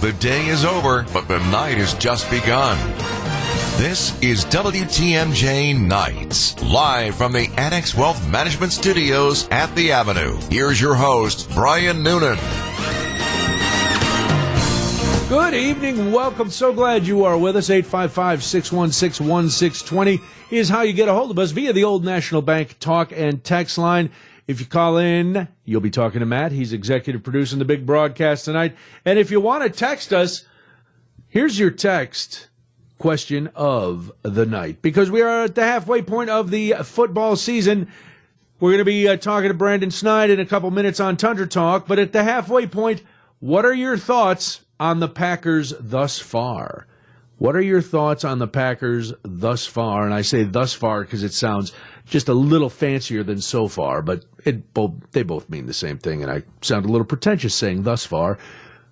The day is over, but the night has just begun. This is WTMJ Nights, live from the Annex Wealth Management Studios at the Avenue. Here's your host, Brian Noonan. Good evening. Welcome. So glad you are with us. 855 616 1620 is how you get a hold of us via the Old National Bank talk and text line. If you call in, you'll be talking to Matt. He's executive producing the big broadcast tonight. And if you want to text us, here's your text question of the night because we are at the halfway point of the football season. We're going to be uh, talking to Brandon Sneide in a couple minutes on Tundra Talk, but at the halfway point, what are your thoughts on the Packers thus far? What are your thoughts on the Packers thus far? And I say thus far because it sounds just a little fancier than so far, but it both they both mean the same thing, and I sound a little pretentious saying thus far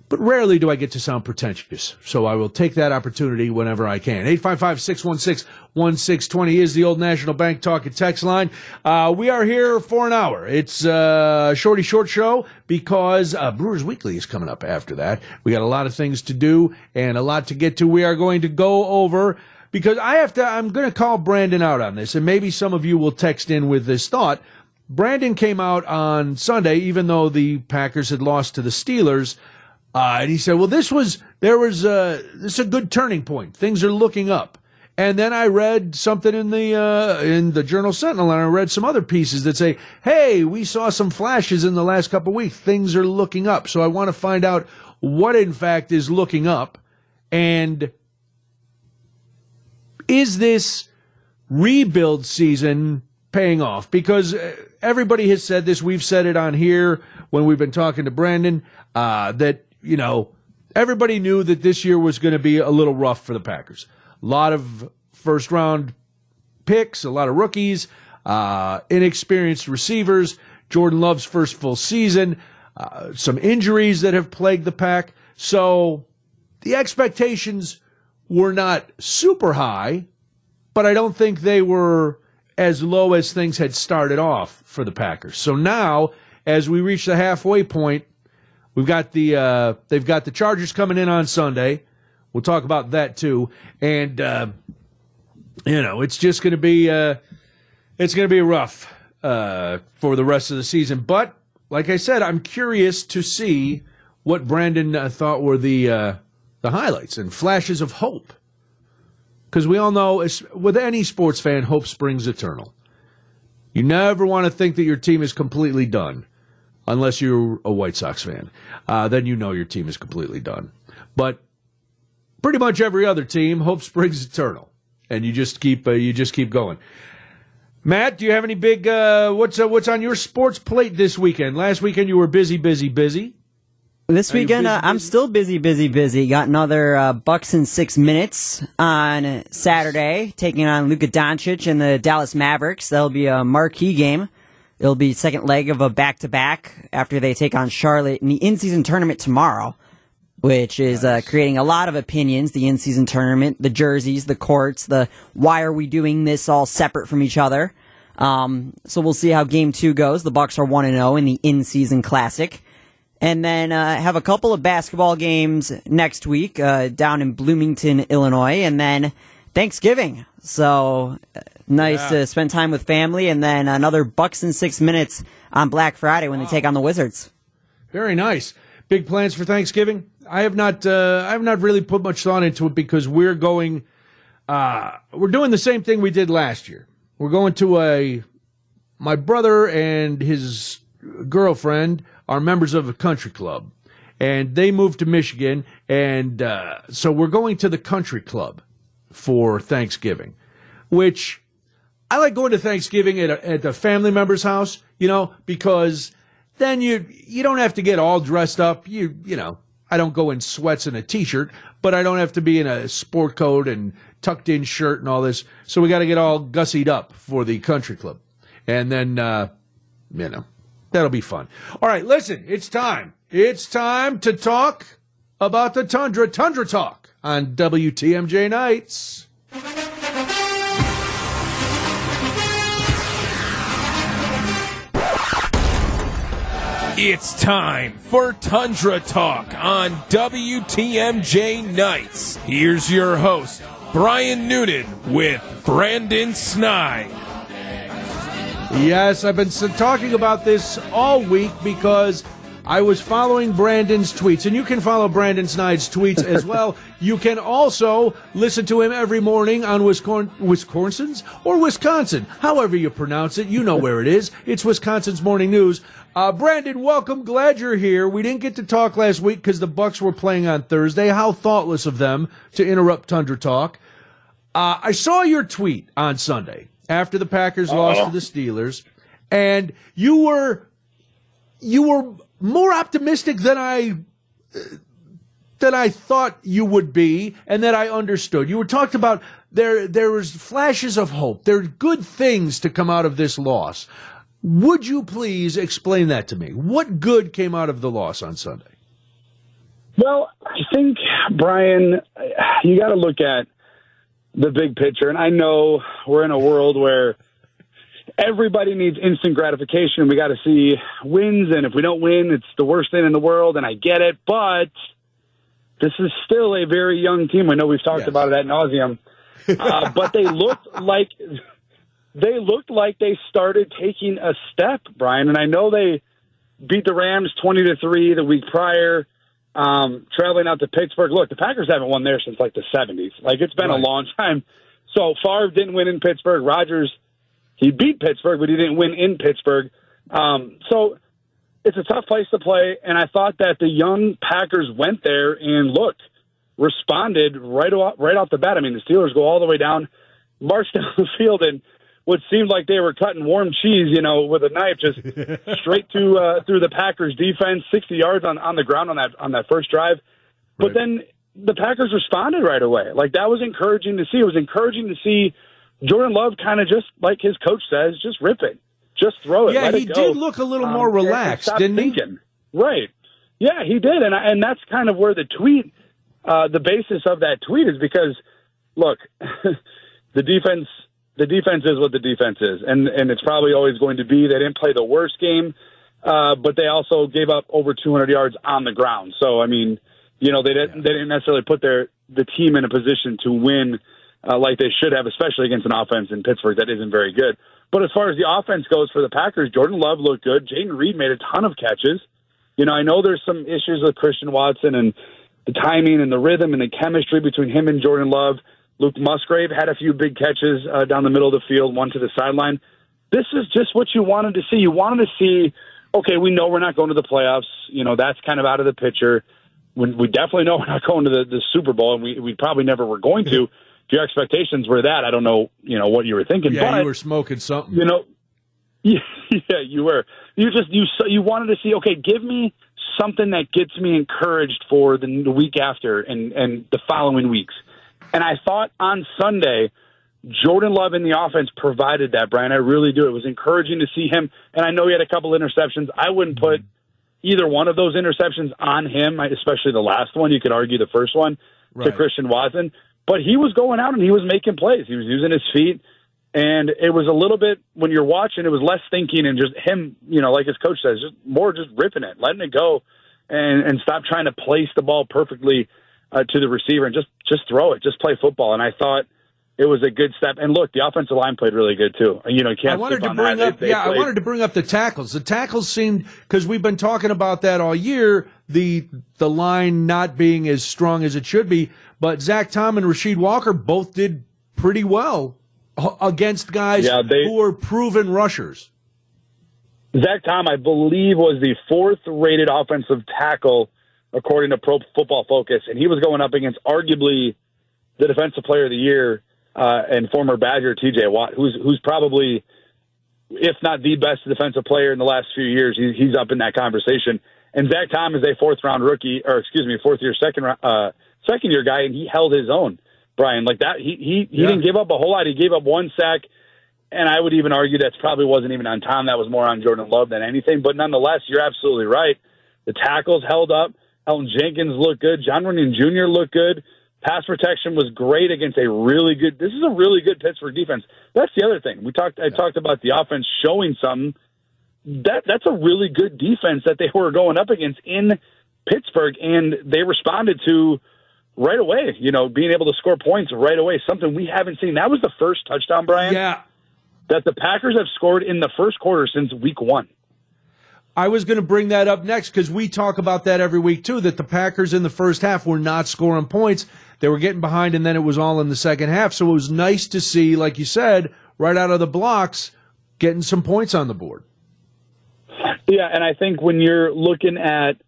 but rarely do I get to sound pretentious. So I will take that opportunity whenever I can. 855-616-1620 is the old National Bank Talk and Text line. Uh, we are here for an hour. It's uh, a shorty short show because uh, Brewers Weekly is coming up after that. We got a lot of things to do and a lot to get to. We are going to go over because I have to, I'm going to call Brandon out on this and maybe some of you will text in with this thought. Brandon came out on Sunday, even though the Packers had lost to the Steelers – uh, and he said, well, this was, there was, uh, this is a good turning point. Things are looking up. And then I read something in the, uh, in the Journal Sentinel and I read some other pieces that say, hey, we saw some flashes in the last couple weeks. Things are looking up. So I want to find out what in fact is looking up and is this rebuild season paying off? Because uh, everybody has said this. We've said it on here when we've been talking to Brandon, uh, that you know, everybody knew that this year was going to be a little rough for the Packers. A lot of first round picks, a lot of rookies, uh, inexperienced receivers, Jordan Love's first full season, uh, some injuries that have plagued the pack. So the expectations were not super high, but I don't think they were as low as things had started off for the Packers. So now, as we reach the halfway point, We've got the uh, they've got the Chargers coming in on Sunday. We'll talk about that too, and uh, you know it's just going to be uh, it's going to be rough uh, for the rest of the season. But like I said, I'm curious to see what Brandon uh, thought were the uh, the highlights and flashes of hope, because we all know with any sports fan, hope springs eternal. You never want to think that your team is completely done unless you're a White Sox fan. Uh, then you know your team is completely done. But pretty much every other team, hope springs eternal, and you just keep uh, you just keep going. Matt, do you have any big uh, what's uh, what's on your sports plate this weekend? Last weekend you were busy, busy, busy. This weekend, busy, uh, I'm still busy, busy, busy. Got another uh, Bucks in six minutes on Saturday, taking on Luka Doncic and the Dallas Mavericks. That'll be a marquee game. It'll be second leg of a back to back after they take on Charlotte in the in season tournament tomorrow, which is uh, creating a lot of opinions. The in season tournament, the jerseys, the courts, the why are we doing this all separate from each other? Um, so we'll see how game two goes. The Bucks are one and zero oh in the in season classic, and then uh, have a couple of basketball games next week uh, down in Bloomington, Illinois, and then Thanksgiving. So uh, nice yeah. to spend time with family, and then another Bucks and six minutes on Black Friday when wow. they take on the Wizards. Very nice. Big plans for Thanksgiving. I have not. Uh, I have not really put much thought into it because we're going. Uh, we're doing the same thing we did last year. We're going to a. My brother and his girlfriend are members of a country club, and they moved to Michigan, and uh, so we're going to the country club for Thanksgiving, which I like going to Thanksgiving at a, at the family member's house, you know, because then you you don't have to get all dressed up. You you know, I don't go in sweats and a t-shirt, but I don't have to be in a sport coat and tucked in shirt and all this. So we got to get all gussied up for the country club, and then uh, you know that'll be fun. All right, listen, it's time. It's time to talk about the Tundra Tundra Talk on WTMJ Nights. It's time for Tundra Talk on WTMJ Nights. Here's your host, Brian Noonan with Brandon Sneide. Yes, I've been talking about this all week because I was following Brandon's tweets, and you can follow Brandon Sneide's tweets as well. You can also listen to him every morning on Wisconsin, Wisconsin's or Wisconsin, however you pronounce it. You know where it is. It's Wisconsin's Morning News. Uh, Brandon, welcome. Glad you're here. We didn't get to talk last week because the Bucks were playing on Thursday. How thoughtless of them to interrupt Tundra Talk. Uh, I saw your tweet on Sunday after the Packers Uh-oh. lost to the Steelers, and you were you were more optimistic than I than I thought you would be, and that I understood. You were talked about there. There was flashes of hope. There are good things to come out of this loss. Would you please explain that to me? What good came out of the loss on Sunday? Well, I think, Brian, you got to look at the big picture. And I know we're in a world where everybody needs instant gratification. We got to see wins. And if we don't win, it's the worst thing in the world. And I get it. But this is still a very young team. I know we've talked yes. about it at nauseum. Uh, but they looked like they looked like they started taking a step, Brian. And I know they beat the Rams twenty to three the week prior. Um, traveling out to Pittsburgh. Look, the Packers haven't won there since like the seventies. Like it's been right. a long time. So Favre didn't win in Pittsburgh. Rodgers, he beat Pittsburgh, but he didn't win in Pittsburgh. Um, so it's a tough place to play. And I thought that the young Packers went there and looked, responded right off, right off the bat. I mean, the Steelers go all the way down, march down the field, and what seemed like they were cutting warm cheese, you know, with a knife, just straight to uh, through the Packers defense, sixty yards on on the ground on that on that first drive. But right. then the Packers responded right away. Like that was encouraging to see. It was encouraging to see Jordan Love kind of just like his coach says, just rip it, just throw it. Yeah, he did look a little um, more relaxed, didn't thinking. he? Right. Yeah, he did, and and that's kind of where the tweet, uh, the basis of that tweet is because, look, the defense the defense is what the defense is, and and it's probably always going to be. They didn't play the worst game, uh, but they also gave up over 200 yards on the ground. So I mean, you know, they didn't they didn't necessarily put their the team in a position to win uh, like they should have, especially against an offense in Pittsburgh that isn't very good. But as far as the offense goes for the Packers, Jordan Love looked good. Jayden Reed made a ton of catches. You know, I know there's some issues with Christian Watson and the timing and the rhythm and the chemistry between him and Jordan Love. Luke Musgrave had a few big catches uh, down the middle of the field, one to the sideline. This is just what you wanted to see. You wanted to see, okay, we know we're not going to the playoffs. You know, that's kind of out of the picture. We, we definitely know we're not going to the, the Super Bowl, and we, we probably never were going to. if your expectations were that, I don't know, you know, what you were thinking. Yeah, but, you were smoking something. You know, yeah, you were. You just you you wanted to see. Okay, give me something that gets me encouraged for the, the week after and and the following weeks. And I thought on Sunday, Jordan Love in the offense provided that, Brian. I really do. It was encouraging to see him. And I know he had a couple interceptions. I wouldn't put either one of those interceptions on him, especially the last one. You could argue the first one right. to Christian Watson. But he was going out and he was making plays. He was using his feet. And it was a little bit when you're watching, it was less thinking and just him, you know, like his coach says, just more just ripping it, letting it go, and and stop trying to place the ball perfectly uh, to the receiver and just just throw it, just play football. And I thought it was a good step. And look, the offensive line played really good too. You know, you can't. I wanted to bring that. up, they, they yeah, played. I wanted to bring up the tackles. The tackles seemed because we've been talking about that all year. The the line not being as strong as it should be, but Zach Tom and Rasheed Walker both did pretty well against guys yeah, they, who are proven rushers. Zach Tom, I believe, was the fourth rated offensive tackle according to Pro Football Focus, and he was going up against arguably the defensive player of the year uh, and former Badger T.J. Watt, who's who's probably, if not the best defensive player in the last few years, he's, he's up in that conversation. And Zach Tom is a fourth round rookie, or excuse me, fourth year second uh, second year guy, and he held his own. Brian, like that, he he he yeah. didn't give up a whole lot. He gave up one sack, and I would even argue that probably wasn't even on Tom. That was more on Jordan Love than anything. But nonetheless, you're absolutely right. The tackles held up. Elgton Jenkins looked good. John Runyan Jr. looked good. Pass protection was great against a really good. This is a really good Pittsburgh defense. That's the other thing we talked. I talked about the offense showing some that that's a really good defense that they were going up against in Pittsburgh, and they responded to right away. You know, being able to score points right away, something we haven't seen. That was the first touchdown, Brian. Yeah. That the Packers have scored in the first quarter since week one. I was going to bring that up next because we talk about that every week too. That the Packers in the first half were not scoring points; they were getting behind, and then it was all in the second half. So it was nice to see, like you said, right out of the blocks, getting some points on the board. Yeah, and I think when you're looking at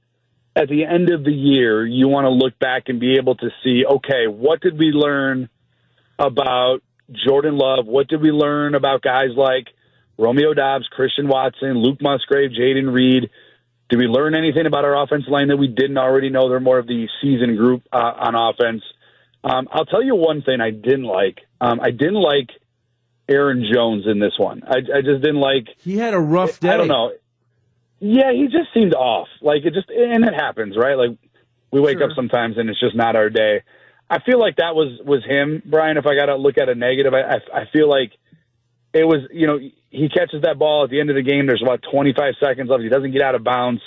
at the end of the year, you want to look back and be able to see, okay, what did we learn about Jordan Love? What did we learn about guys like Romeo Doubs, Christian Watson, Luke Musgrave, Jayden Reed? Did we learn anything about our offensive line that we didn't already know? They're more of the seasoned group uh, on offense. Um, I'll tell you one thing I didn't like. Um, I didn't like Aaron Jones in this one. I, I just didn't like. He had a rough day. I don't know. Yeah, he just seemed off. Like it just, and it happens, right? Like we wake Sure. up sometimes and it's just not our day. I feel like that was was him, Brian. If I got to look at a negative, I, I I feel like it was. You know, he catches that ball at the end of the game. There's about 25 seconds left. He doesn't get out of bounds.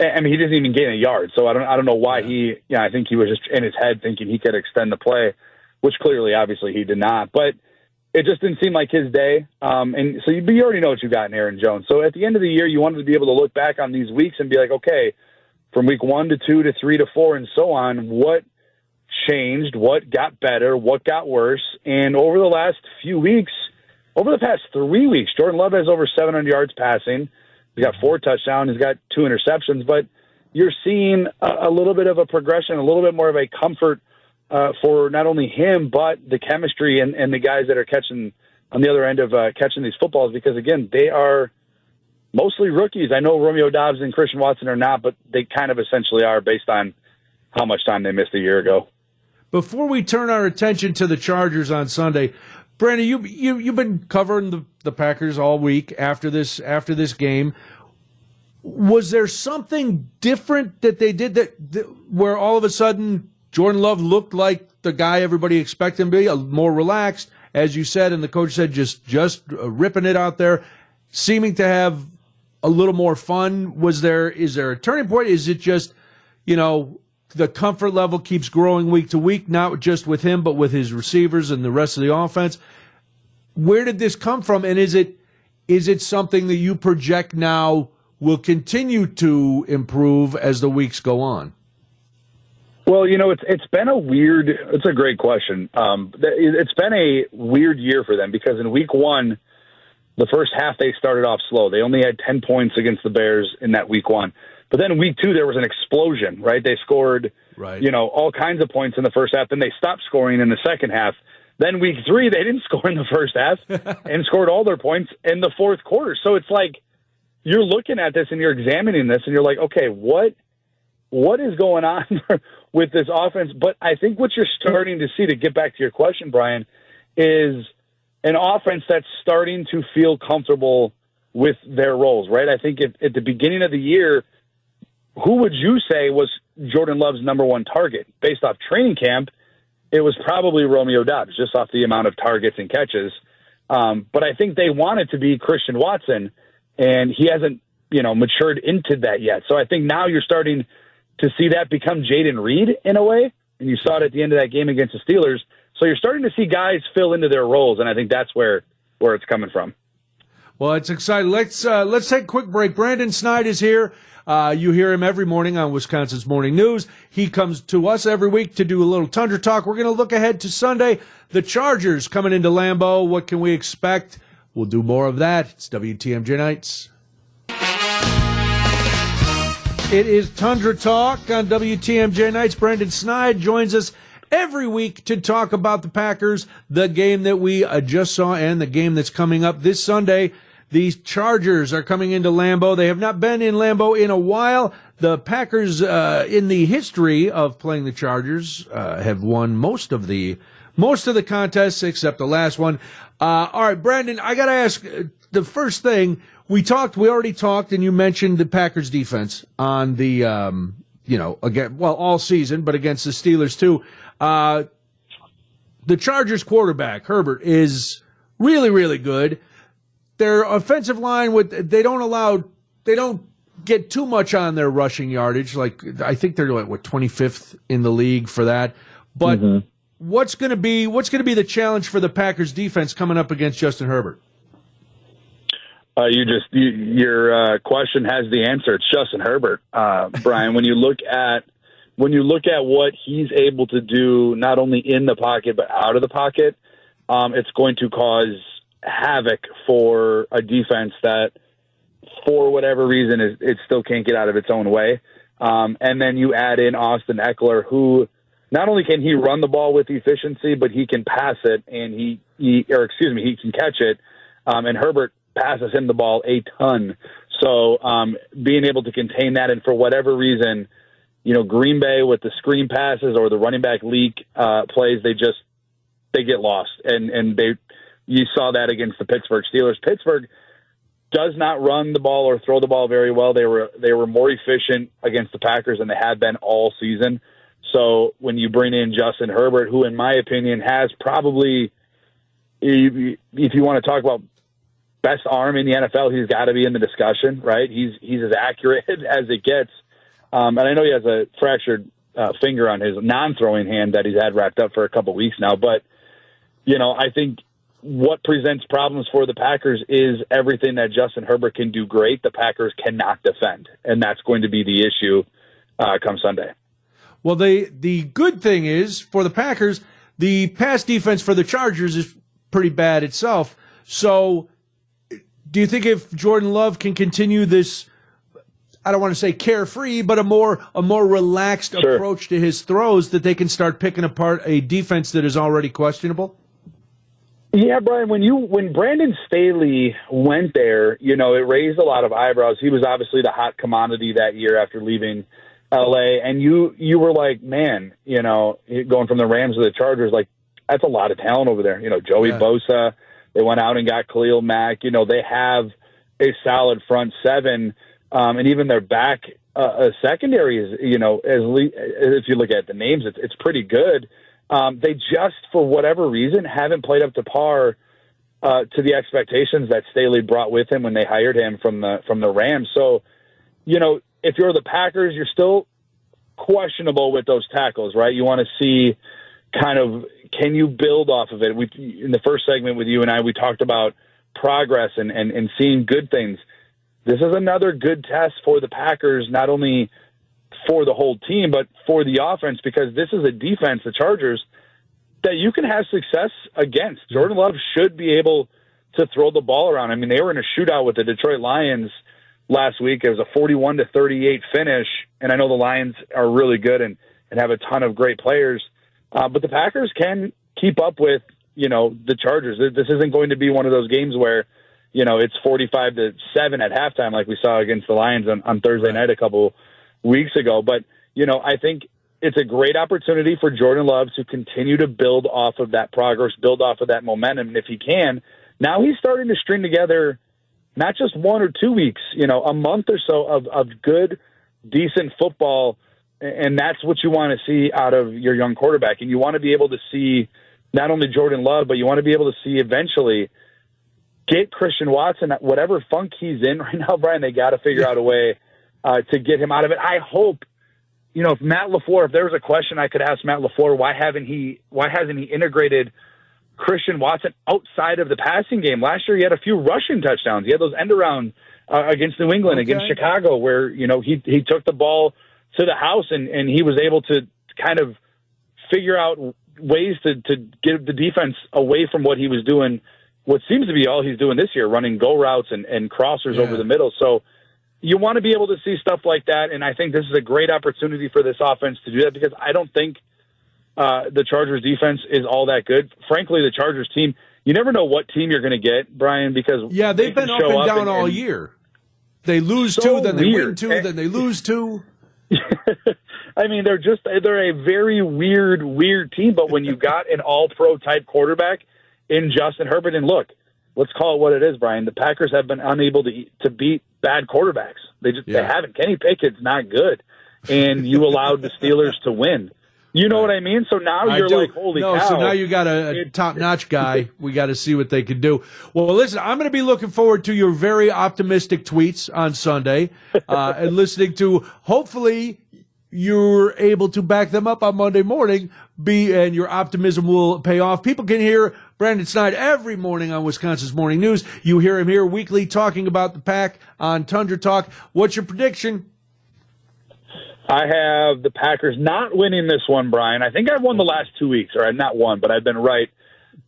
I mean, he doesn't even gain a yard. So I don't I don't know why he. Yeah, I think he was just in his head thinking he could extend the play, which clearly, obviously, he did not. But it just didn't seem like his day. Um, and so you, but you already know what you got in Aaron Jones. So at the end of the year, you wanted to be able to look back on these weeks and be like, okay, from week one to two to three to four and so on, what changed? What got better? What got worse? And over the last few weeks, over the past three weeks, Jordan Love has over 700 yards passing. He's got four touchdowns. He's got two interceptions. But you're seeing a, a little bit of a progression, a little bit more of a comfort uh, for not only him but the chemistry and, and the guys that are catching on the other end of uh, catching these footballs. Because again, they are mostly rookies. I know Romeo Doubs and Christian Watson are not, but they kind of essentially are based on how much time they missed a year ago. Before we turn our attention to the Chargers on Sunday, Brandon, you you you've been covering the, the Packers all week after this after this game. Was there something different that they did that, that where all of a sudden Jordan Love looked like the guy everybody expected him to be, a, more relaxed, as you said, and the coach said just just uh, ripping it out there, seeming to have a little more fun. Was there is there a turning point? Is it just you know the comfort level keeps growing week to week, not just with him, but with his receivers and the rest of the offense. Where did this come from? And is it is it something that you project now will continue to improve as the weeks go on? Well, you know, it's it's been a weird. It's a great question. Um, it's been a weird year for them because in week one, the first half they started off slow. They only had ten points against the Bears in that week one. But then week two there was an explosion. Right, they scored, Right. you know, all kinds of points in the first half. Then they stopped scoring in the second half. Then week three they didn't score in the first half and scored all their points in the fourth quarter. So it's like you're looking at this and you're examining this and you're like, okay, what what is going on with this offense? But I think what you're starting to see, to get back to your question, Brian, is an offense that's starting to feel comfortable with their roles, right? I think at, at the beginning of the year, who would you say was Jordan Love's number one target? Based off training camp, it was probably Romeo Doubs, just off the amount of targets and catches. Um, but I think they wanted to be Christian Watson, and he hasn't, you know, matured into that yet. So I think now you're starting to see that become Jayden Reed in a way, and you saw it at the end of that game against the Steelers. So you're starting to see guys fill into their roles, and I think that's where where it's coming from. Well, it's exciting. Let's uh, let's take a quick break. Brandon Sneide is here. Uh, you hear him every morning on Wisconsin's Morning News. He comes to us every week to do a little Tundra talk. We're going to look ahead to Sunday. The Chargers coming into Lambeau. What can we expect? We'll do more of that. It's WTMJ Nights. It is Tundra Talk on WTMJ Nights. Brandon Sneide joins us every week to talk about the Packers, the game that we uh, just saw, and the game that's coming up this Sunday. The Chargers are coming into Lambeau. They have not been in Lambeau in a while. The Packers, uh, in the history of playing the Chargers, uh, have won most of the most of the contests except the last one. Uh, all right, Brandon, I got to ask uh, the first thing we talked. We already talked, and you mentioned the Packers defense on the, um, you know, again, well, all season, but against the Steelers too. Uh, the Chargers quarterback Herbert is really, really good. Their offensive line with they don't allow they don't get too much on their rushing yardage. Like I think they're like what twenty fifth in the league for that. But mm-hmm. what's going to be what's going to be the challenge for the Packers defense coming up against Justin Herbert? Uh, you just you, your uh, question has the answer. It's Justin Herbert, uh, Brian. when you look at when you look at what he's able to do, not only in the pocket but out of the pocket, um, it's going to cause havoc for a defense that, for whatever reason, is, it still can't get out of its own way. Um, and then you add in Austin Ekeler, who not only can he run the ball with efficiency, but he can pass it, and he, he or excuse me, he can catch it. Um, and Herbert passes him the ball a ton. So um, being able to contain that, and for whatever reason, you know, Green Bay with the screen passes or the running back leak uh, plays, they just they get lost, and and they you saw that against the Pittsburgh Steelers. Pittsburgh does not run the ball or throw the ball very well. They were they were more efficient against the Packers than they had been all season. So when you bring in Justin Herbert, who in my opinion has probably, if you want to talk about best arm in the NFL, he's got to be in the discussion, right? He's he's as accurate as it gets, um, and I know he has a fractured uh, finger on his non-throwing hand that he's had wrapped up for a couple weeks now. But you know, I think what presents problems for the Packers is everything that Justin Herbert can do great. The Packers cannot defend, and that's going to be the issue uh, come Sunday. Well, the the good thing is for the Packers, the pass defense for the Chargers is pretty bad itself. So, do you think if Jordan Love can continue this? I don't want to say carefree, but a more a more relaxed sure. approach to his throws that they can start picking apart a defense that is already questionable. Yeah, Brian, when you when Brandon Staley went there, you know, it raised a lot of eyebrows. He was obviously the hot commodity that year after leaving LA and you you were like, man, you know, going from the Rams to the Chargers like that's a lot of talent over there. You know, Joey yeah. Bosa, they went out and got Khalil Mack, you know, they have a solid front seven um and even their back uh, secondary is, you know, as le- if you look at the names, it's it's pretty good. Um, they just, for whatever reason, haven't played up to par uh, to the expectations that Staley brought with him when they hired him from the from the Rams. So, you know, if you're the Packers, you're still questionable with those tackles, right? You want to see kind of can you build off of it? We in the first segment with you and I, we talked about progress and and, and seeing good things. This is another good test for the Packers, not only for the whole team, but for the offense because this is a defense, the Chargers, that you can have success against. Jordan Love should be able to throw the ball around. I mean, they were in a shootout with the Detroit Lions last week. It was a 41 to 38 finish, and I know the Lions are really good and, and have a ton of great players, uh, but the Packers can keep up with you know the Chargers. This isn't going to be one of those games where you know it's 45 to seven at halftime like we saw against the Lions on, on Thursday right. night a couple weeks ago. But, you know, I think it's a great opportunity for Jordan Love to continue to build off of that progress, build off of that momentum. And if he can, now he's starting to string together not just one or two weeks, you know, a month or so of, of good, decent football. And that's what you want to see out of your young quarterback. And you want to be able to see not only Jordan Love, but you want to be able to see eventually get Christian Watson, whatever funk he's in right now, Brian, they got to figure out a way uh, to get him out of it. I hope, you know, if Matt LaFleur, if there was a question I could ask Matt LaFleur, why haven't he, why hasn't he integrated Christian Watson outside of the passing game? Last year he had a few rushing touchdowns. He had those end around uh, against New England, okay. against Chicago, where you know he he took the ball to the house and and he was able to kind of figure out ways to to get the defense away from what he was doing. What seems to be all he's doing this year, running go routes and, and crossers yeah. over the middle. So you want to be able to see stuff like that, and I think this is a great opportunity for this offense to do that because I don't think uh, the Chargers defense is all that good. Frankly, the Chargers team, you never know what team you're going to get, Brian, because yeah, they've they been up and down and, all and year. They lose so two, then they weird. win two, and, then they lose two. I mean, they're just they're a very weird, weird team. But when you got an All Pro type quarterback in Justin Herbert, and look, let's call it what it is, Brian. The Packers have been unable to to beat bad quarterbacks. They just yeah. they haven't. Kenny Pickett's not good, and you allowed the Steelers to win. You know what I mean? So now I you're do. like, holy no, cow. so now you got a, a top notch guy. we got to see what they can do. Well, listen, I'm going to be looking forward to your very optimistic tweets on Sunday uh, and listening to hopefully you're able to back them up on Monday morning. Be and your optimism will pay off. People can hear Brandon Sneide every morning on Wisconsin's Morning News. You hear him here weekly talking about the pack on Tundra Talk. What's your prediction? I have the Packers not winning this one, Brian. I think I've won the last two weeks, or I've not won, but I've been right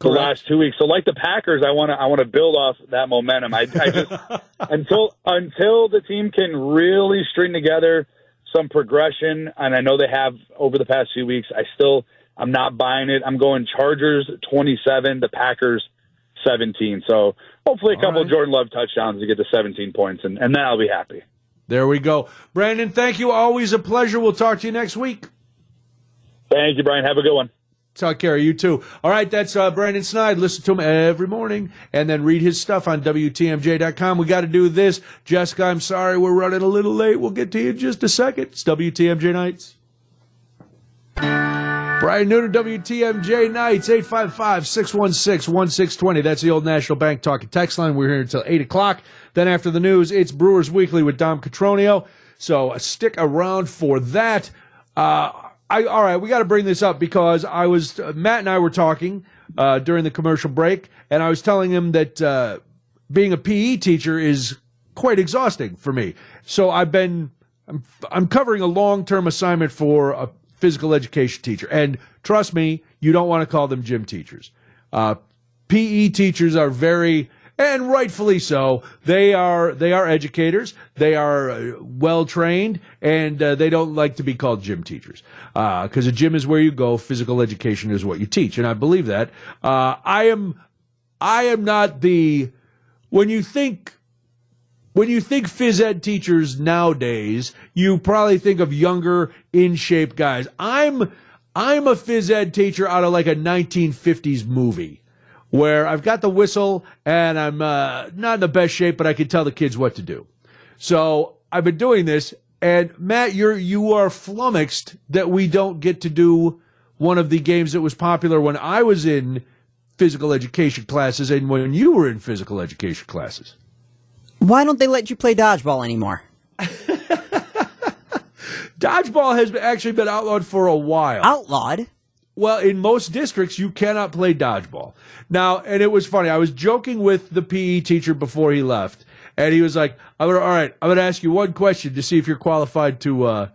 the Correct. last two weeks. So, like the Packers, I want to I want to build off that momentum. I, I just until until the team can really string together some progression, and I know they have over the past few weeks. I still I'm not buying it. I'm going Chargers 27, the Packers 17. So hopefully a couple right. of Jordan Love touchdowns to get to 17 points, and, and then I'll be happy. There we go. Brandon, thank you. Always a pleasure. We'll talk to you next week. Thank you, Brian. Have a good one. Take care. of You too. All right. That's uh, Brandon Sneide. Listen to him every morning and then read his stuff on WTMJ.com. We got to do this. Jessica, I'm sorry we're running a little late. We'll get to you in just a second. It's WTMJ Nights. Brian Noonan, WTMJ Nights, 855-616-1620. That's the old National Bank talking text line. We're here until 8 o'clock. Then after the news, it's Brewers Weekly with Dom Catronio. So stick around for that. Uh, I, all right, we got to bring this up because I was, uh, Matt and I were talking uh, during the commercial break, and I was telling him that uh, being a PE teacher is quite exhausting for me. So I've been, I'm, I'm covering a long term assignment for a physical education teacher. And trust me, you don't want to call them gym teachers. Uh, PE teachers are very, and rightfully so. They are they are educators. They are uh, well trained, and uh, they don't like to be called gym teachers because a gym is where you go. Physical education is what you teach, and I believe that. Uh, I am I am not the when you think when you think phys ed teachers nowadays, you probably think of younger, in shape guys. I'm I'm a phys ed teacher out of like a 1950s movie where I've got the whistle and I'm uh, not in the best shape, but I can tell the kids what to do. So I've been doing this, and Matt, you're you are flummoxed that we don't get to do one of the games that was popular when I was in physical education classes and when you were in physical education classes. Why don't they let you play dodgeball anymore? Dodgeball has actually been outlawed for a while. Outlawed? Well, in most districts, you cannot play dodgeball. Now, and it was funny. I was joking with the PE teacher before he left, and he was like, "I'm gonna, all right. I'm going to ask you one question to see if you're qualified to uh,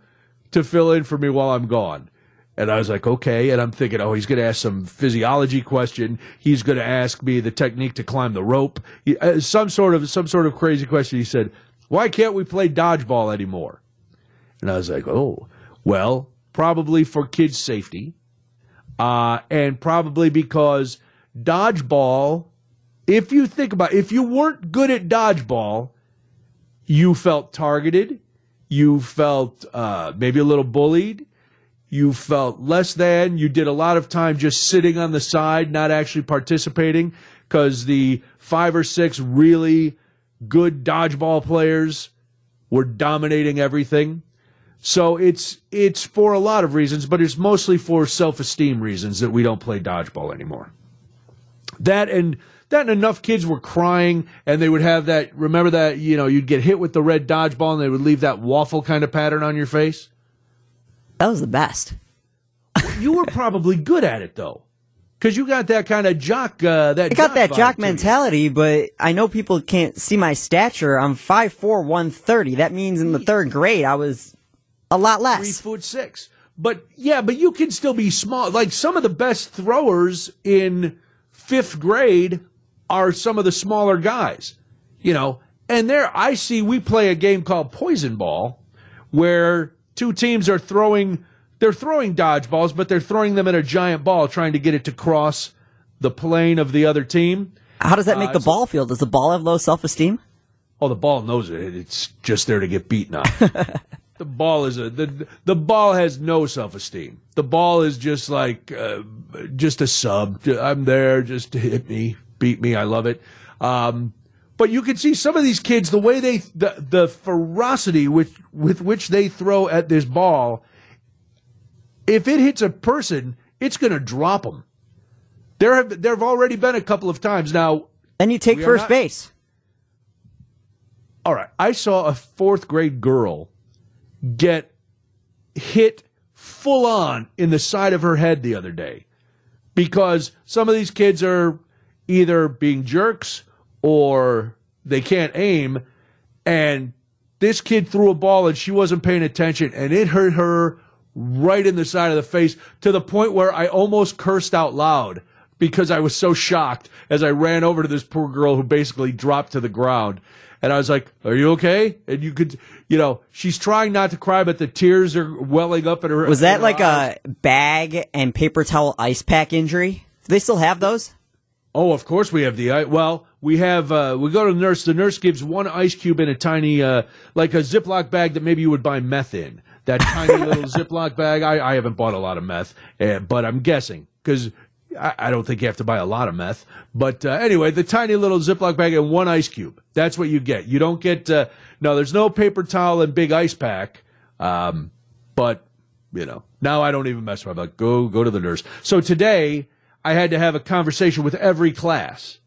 to fill in for me while I'm gone." And I was like, "Okay." And I'm thinking, "Oh, he's going to ask some physiology question. He's going to ask me the technique to climb the rope. He, uh, some sort of some sort of crazy question." He said, "Why can't we play dodgeball anymore?" And I was like, "Oh, well, probably for kids' safety." Uh, and probably because dodgeball, if you think about if you weren't good at dodgeball, you felt targeted, you felt uh, maybe a little bullied, you felt less than, you did a lot of time just sitting on the side, not actually participating, because the five or six really good dodgeball players were dominating everything. So it's it's for a lot of reasons, but it's mostly for self-esteem reasons that we don't play dodgeball anymore. That and that and enough kids were crying and they would have that remember that, you know, you'd get hit with the red dodgeball and they would leave that waffle kind of pattern on your face. That was the best. You were probably good at it though. Cuz you got that kind of jock uh, that I got that jock mentality, but I know people can't see my stature. I'm 5'4", 130. That means in the third grade I was a lot less. three foot six. But yeah, but you can still be small. Like some of the best throwers in fifth grade are some of the smaller guys, you know. And there, I see we play a game called Poison Ball, where two teams are throwing. They're throwing dodgeballs, but they're throwing them at a giant ball, trying to get it to cross the plane of the other team. How does that make Uh, the ball feel? Does the ball have low self-esteem? Oh, the ball knows it. It's just there to get beaten up. the ball is a the the ball has no self esteem. The ball is just like uh, just a sub. I'm there just to hit me, beat me. I love it. Um, but you can see some of these kids the way they the the ferocity with with which they throw at this ball. if it hits a person, it's going to drop them. There have there have already been a couple of times now. Then you take first not- base. All right, I saw a fourth grade girl get hit full on in the side of her head the other day because some of these kids are either being jerks or they can't aim and this kid threw a ball and she wasn't paying attention and it hurt her right in the side of the face to the point where I almost cursed out loud because I was so shocked as I ran over to this poor girl who basically dropped to the ground. And I was like, Are you okay? And you could, you know, she's trying not to cry, but the tears are welling up in her Was that her like eyes. a bag and paper towel ice pack injury? Do they still have those? Oh, of course we have the i- well. We have uh, we go to the nurse. The nurse gives one ice cube in a tiny uh, like a Ziploc bag that maybe you would buy meth in. That tiny little Ziploc bag. I, I haven't bought a lot of meth, uh, but I'm guessing because I, I don't think you have to buy a lot of meth. But uh, anyway, the tiny little Ziploc bag and one ice cube. That's what you get. You don't get uh, no. There's no paper towel and big ice pack. Um, but you know, now I don't even mess with. it. I'm like, go go to the nurse. So today I had to have a conversation with every class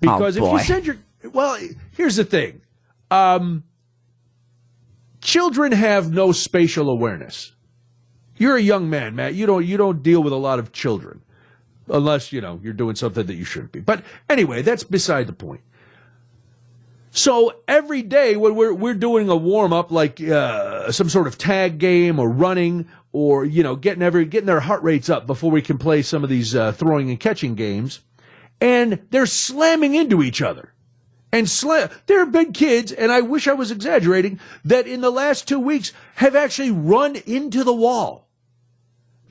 because if boy. you send your well, here's the thing. Um, children have no spatial awareness. You're a young man, Matt. You don't you don't deal with a lot of children unless you know you're doing something that you shouldn't be. But anyway, that's beside the point. So every day when we're we're doing a warm up, like uh, some sort of tag game or running, or you know getting every getting their heart rates up before we can play some of these uh, throwing and catching games, and they're slamming into each other, and slam. There have been kids, and I wish I was exaggerating, that in the last two weeks have actually run into the wall.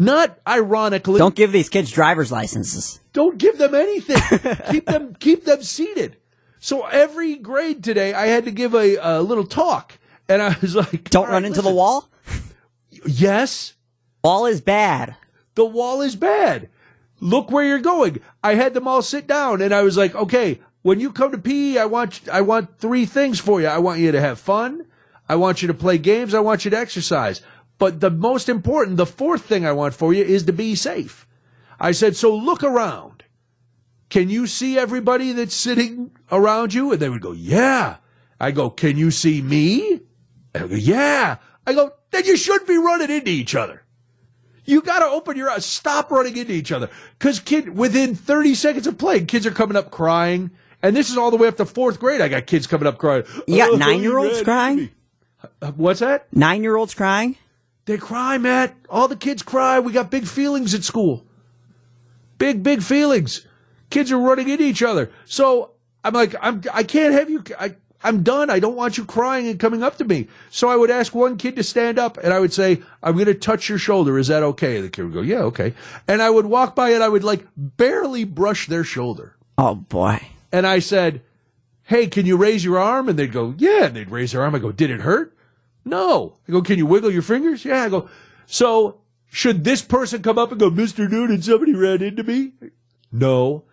Not ironically, Don't give these kids driver's licenses. don't give them anything. keep them keep them seated. So every grade today, I had to give a, a little talk, and I was like, Don't "All run right, into the wall. Yes, Wall is bad. the wall is bad. Look where you're going. I had them all sit down, and I was like, okay, when you come to PE, I want I want three things for you. I want you to have fun. I want you to play games. I want you to exercise. But the most important, the fourth thing I want for you is to be safe. I said, so look around. Can you see everybody that's sitting around you? And they would go, yeah. I go, can you see me? Go, yeah. I go, then you should be running into each other. You got to open your eyes. Stop running into each other. Because kid, within 30 seconds of playing, kids are coming up crying. And this is all the way up to fourth grade. I got kids coming up crying. You got "Oh, nine-year-olds crying? into me." Uh, What's that? Nine year olds crying. They cry, Matt. All the kids cry. We got big feelings at school. Big, big feelings. Kids are running into each other. So I'm like, I'm, I can't have you. I, I'm done. I don't want you crying and coming up to me. So I would ask one kid to stand up and I would say, I'm going to touch your shoulder. Is that okay? The kid would go, yeah, okay. And I would walk by and I would like barely brush their shoulder. Oh boy. And I said, Hey, can you raise your arm? And they'd go, Yeah. And they'd raise their arm. I go, Did it hurt? No. I go, Can you wiggle your fingers? Yeah. I go, So should this person come up and go, Mr. Noonan, somebody ran into me? No.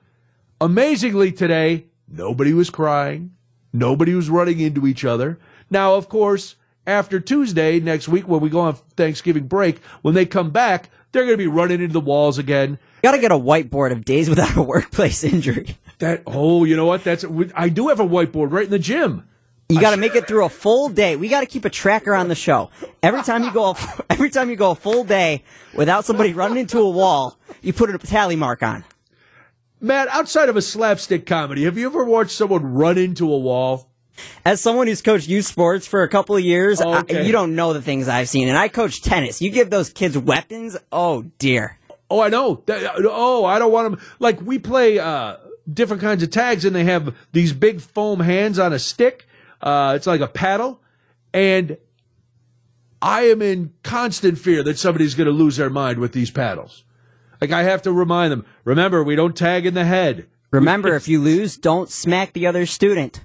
Amazingly today, nobody was crying. Nobody was running into each other. Now, of course, after Tuesday next week, when we go on Thanksgiving break, when they come back, they're going to be running into the walls again. Got to get a whiteboard of days without a workplace injury. That oh, you know what? That's I do have a whiteboard right in the gym. You got to make it through a full day. We got to keep a tracker on the show. Every time you go, a, every time you go a full day without somebody running into a wall, you put a tally mark on. Matt, outside of a slapstick comedy, have you ever watched someone run into a wall? As someone who's coached youth sports for a couple of years, I- Okay. you don't know the things I've seen. And I coach tennis. You give those kids weapons, oh dear. Oh, I know. Oh, I don't want them. Like we play uh, different kinds of tags, and they have these big foam hands on a stick. Uh, it's like a paddle, and I am in constant fear that somebody's going to lose their mind with these paddles. Like I have to remind them. Remember, we don't tag in the head. Remember, if you lose, don't smack the other student.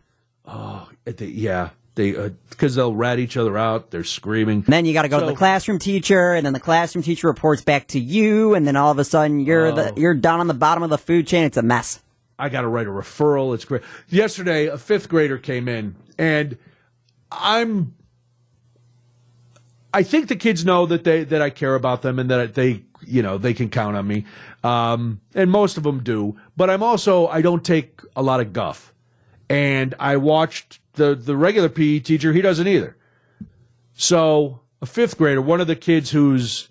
They- yeah, they because they'll rat each other out. They're screaming. Then you got to go to the classroom teacher, and then the classroom teacher reports back to you, and then all of a sudden you're Oh. the you're down on the bottom of the food chain. It's a mess. I got to write a referral. It's great. Yesterday, a fifth grader came in, and I'm I think the kids know that they that I care about them and that they you know they can count on me, um, and most of them do. But I'm also I don't take a lot of guff, and I watched the the regular PE teacher. He doesn't either. So a fifth grader, one of the kids who's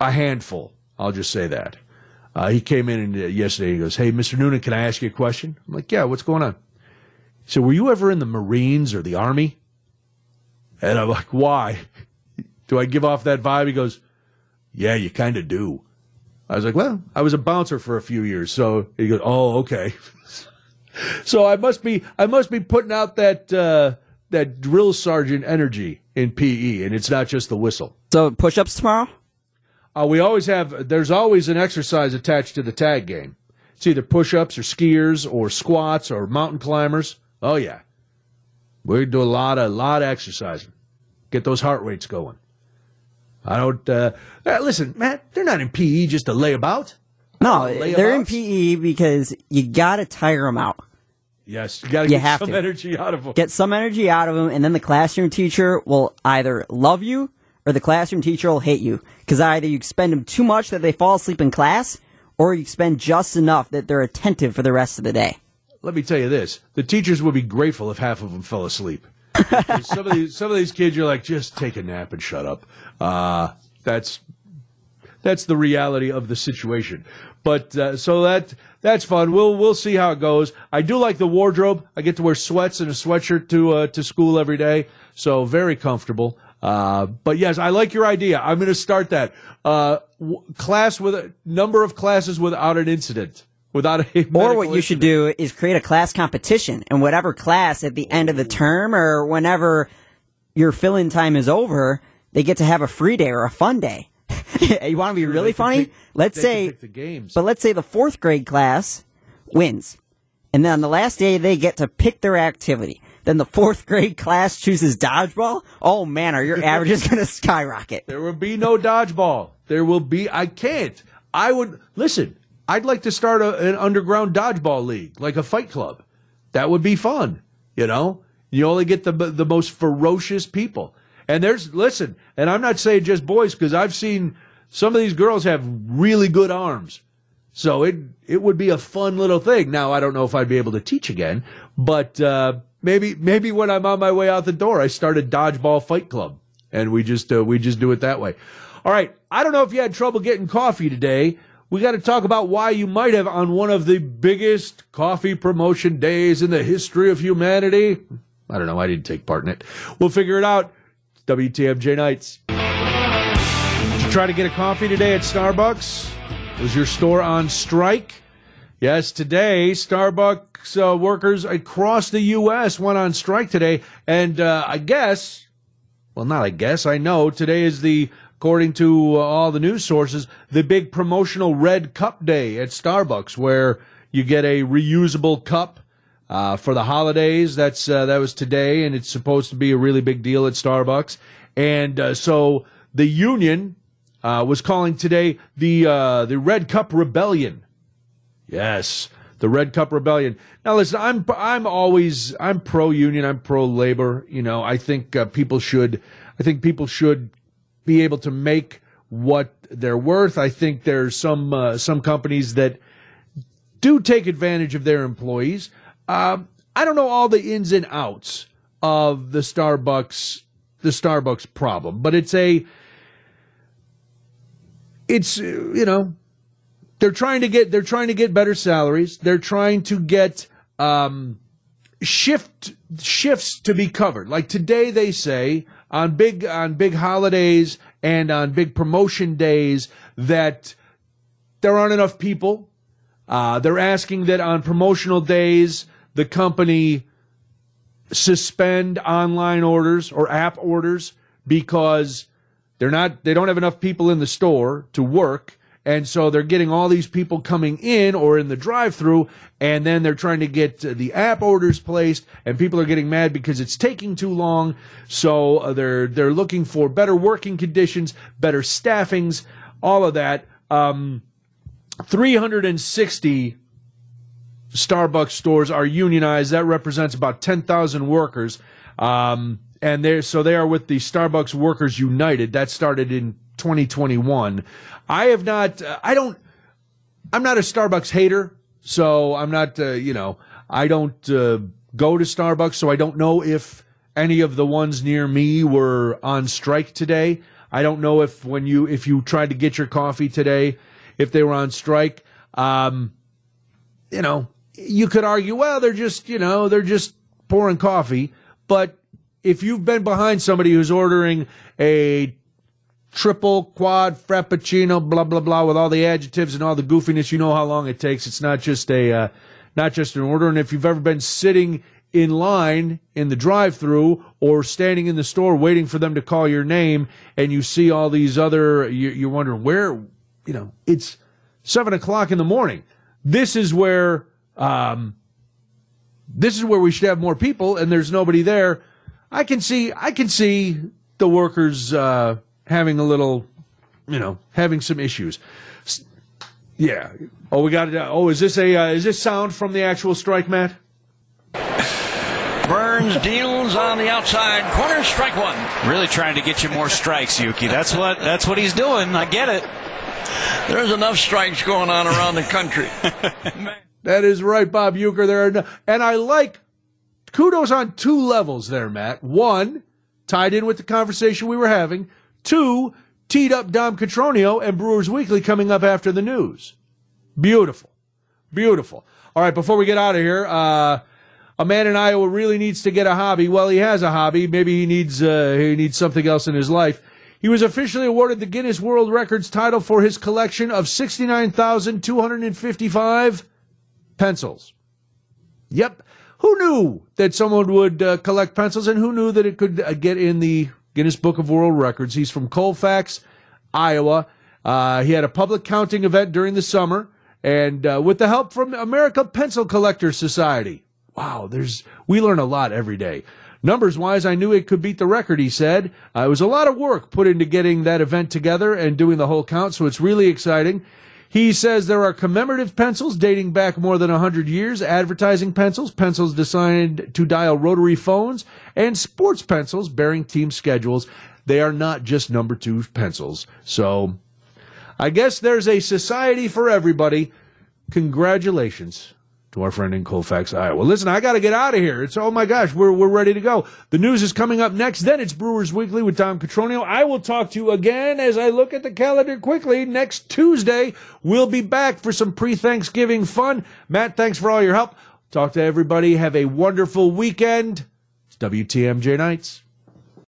a handful. I'll just say that. Uh, he came in and, uh, yesterday. He goes, "Hey, Mr. Noonan, can I ask you a question?" I'm like, "Yeah, what's going on?" He said, "Were you ever in the Marines or the Army?" And I'm like, "Why? Do I give off that vibe?" He goes, "Yeah, you kind of do." I was like, "Well, I was a bouncer for a few years." So he goes, "Oh, okay." so I must be I must be putting out that uh, that drill sergeant energy in PE, and it's not just the whistle. So push-ups tomorrow. Uh, we always have. There's always an exercise attached to the tag game. It's either push-ups or skiers or squats or mountain climbers. Oh yeah, we do a lot of lot of exercising. Get those heart rates going. I don't. Uh, uh, listen, Matt. They're not in PE just to lay about. No, Layabouts? they're in PE because you gotta tire them out. Yes, you got to get some to. energy out of them. Get some energy out of them, and then the classroom teacher will either love you or the classroom teacher will hate you. Because either you spend them too much that they fall asleep in class, or you spend just enough that they're attentive for the rest of the day. Let me tell you this: the teachers would be grateful if half of them fell asleep. Some of these some of these kids, you're like, just take a nap and shut up. Uh, that's that's the reality of the situation. But uh, so that that's fun. We'll we'll see how it goes. I do like the wardrobe. I get to wear sweats and a sweatshirt to uh, to school every day, so very comfortable. Uh, but yes, I like your idea. I'm going to start that uh, w- class with a number of classes without an incident, without a Or what you should do is create a class competition, and whatever class at the end of the term or whenever your fill-in time is over, they get to have a free day or a fun day. you want to be really funny? pick- let's say, the games. but let's say the fourth grade class wins, and then on the last day they get to pick their activity. Then the fourth grade class chooses dodgeball. Oh man, are your averages going to skyrocket? There will be no dodgeball. There will be. I can't. I would listen. I'd like to start a, an underground dodgeball league, like a fight club. That would be fun. You know, you only get the the most ferocious people. And there's listen. And I'm not saying just boys because I've seen some of these girls have really good arms. So it it would be a fun little thing. Now I don't know if I'd be able to teach again, but uh, maybe maybe when I'm on my way out the door, I start a dodgeball fight club, and we just uh, we just do it that way. All right. I don't know if you had trouble getting coffee today. We got to talk about why you might have on one of the biggest coffee promotion days in the history of humanity. I don't know. I didn't take part in it. We'll figure it out. WTMJ Nights. Did you try to get a coffee today at Starbucks? Was your store on strike? Yes, today Starbucks uh, workers across the U.S. went on strike today, and uh, I guess, well, not I guess, I know today is the, according to uh, all the news sources, the big promotional red cup day at Starbucks, where you get a reusable cup uh, for the holidays. That's uh, that was today, and it's supposed to be a really big deal at Starbucks. And uh, so the union was calling today the the Red Cup Rebellion. Yes, the Red Cup Rebellion. Now, listen, I'm I'm always I'm pro union. I'm pro labor. You know, I think uh, people should I think people should be able to make what they're worth. I think there's some uh, some companies that do take advantage of their employees. Um, I don't know all the ins and outs of the Starbucks the Starbucks problem, but it's a it's you know they're trying to get they're trying to get better salaries. They're trying to get um, shift shifts to be covered. Like today, they say on big on big holidays and on big promotion days that there aren't enough people. Uh, they're asking that on promotional days the company suspend online orders or app orders because they're not they don't have enough people in the store to work and so they're getting all these people coming in or in the drive-through and then they're trying to get the app orders placed and people are getting mad because it's taking too long so uh, they're they're looking for better working conditions better staffings all of that um 360 Starbucks stores are unionized. That represents about 10,000 workers. Um, and they're so they are with the Starbucks Workers United. That started in 2021. I have not. Uh, I don't. I'm not a Starbucks hater, so I'm not. Uh, you know, I don't uh, go to Starbucks, so I don't know if any of the ones near me were on strike today. I don't know if when you if you tried to get your coffee today, if they were on strike. Um, you know, you could argue, well, they're just you know they're just pouring coffee, but if you've been behind somebody who's ordering a triple quad frappuccino, blah blah blah, with all the adjectives and all the goofiness, you know how long it takes. It's not just a uh, not just an order. And if you've ever been sitting in line in the drive-through or standing in the store waiting for them to call your name, and you see all these other, you, are wondering where, you know, it's seven o'clock in the morning. This is where. Um, this is where we should have more people, and there's nobody there. I can see, I can see the workers uh, having a little, you know, having some issues. Yeah. Oh, we got it. Oh, is this a uh, is this sound from the actual strike, Matt? Burnes deals on the outside corner, strike one. Really trying to get you more strikes, Yuki. That's what that's what he's doing. I get it. There's enough strikes going on around the country. that is right, Bob Uecker. There are no, and I like kudos on two levels there, Matt. One, tied in with the conversation we were having. Two, teed up Dom Cotroneo and Brewers Weekly coming up after the news. Beautiful. Beautiful. All right, before we get out of here, uh, a man in Iowa really needs to get a hobby. Well, he has a hobby. Maybe he needs uh, he needs something else in his life. He was officially awarded the Guinness World Records title for his collection of 69,255 pencils. Yep. Who knew that someone would uh, collect pencils and who knew that it could uh, get in the Guinness Book of World Records? He's from Colfax, Iowa. Uh, he had a public counting event during the summer and uh, with the help from America Pencil Collectors Society. Wow, there's we learn a lot every day. Numbers wise, I knew it could beat the record, he said. Uh, it was a lot of work put into getting that event together and doing the whole count, so it's really exciting. He says there are commemorative pencils dating back more than 100 years, advertising pencils, pencils designed to dial rotary phones, and sports pencils bearing team schedules. They are not just number two pencils. So I guess there's a society for everybody. Congratulations to our friend in Colfax, Iowa. Listen, I got to get out of here. It's oh my gosh, we're we're ready to go. The news is coming up next. Then it's Brewers Weekly with Dom Cotroneo. I will talk to you again as I look at the calendar quickly. Next Tuesday, we'll be back for some pre-Thanksgiving fun. Matt, thanks for all your help. Talk to everybody. Have a wonderful weekend. It's WTMJ Nights.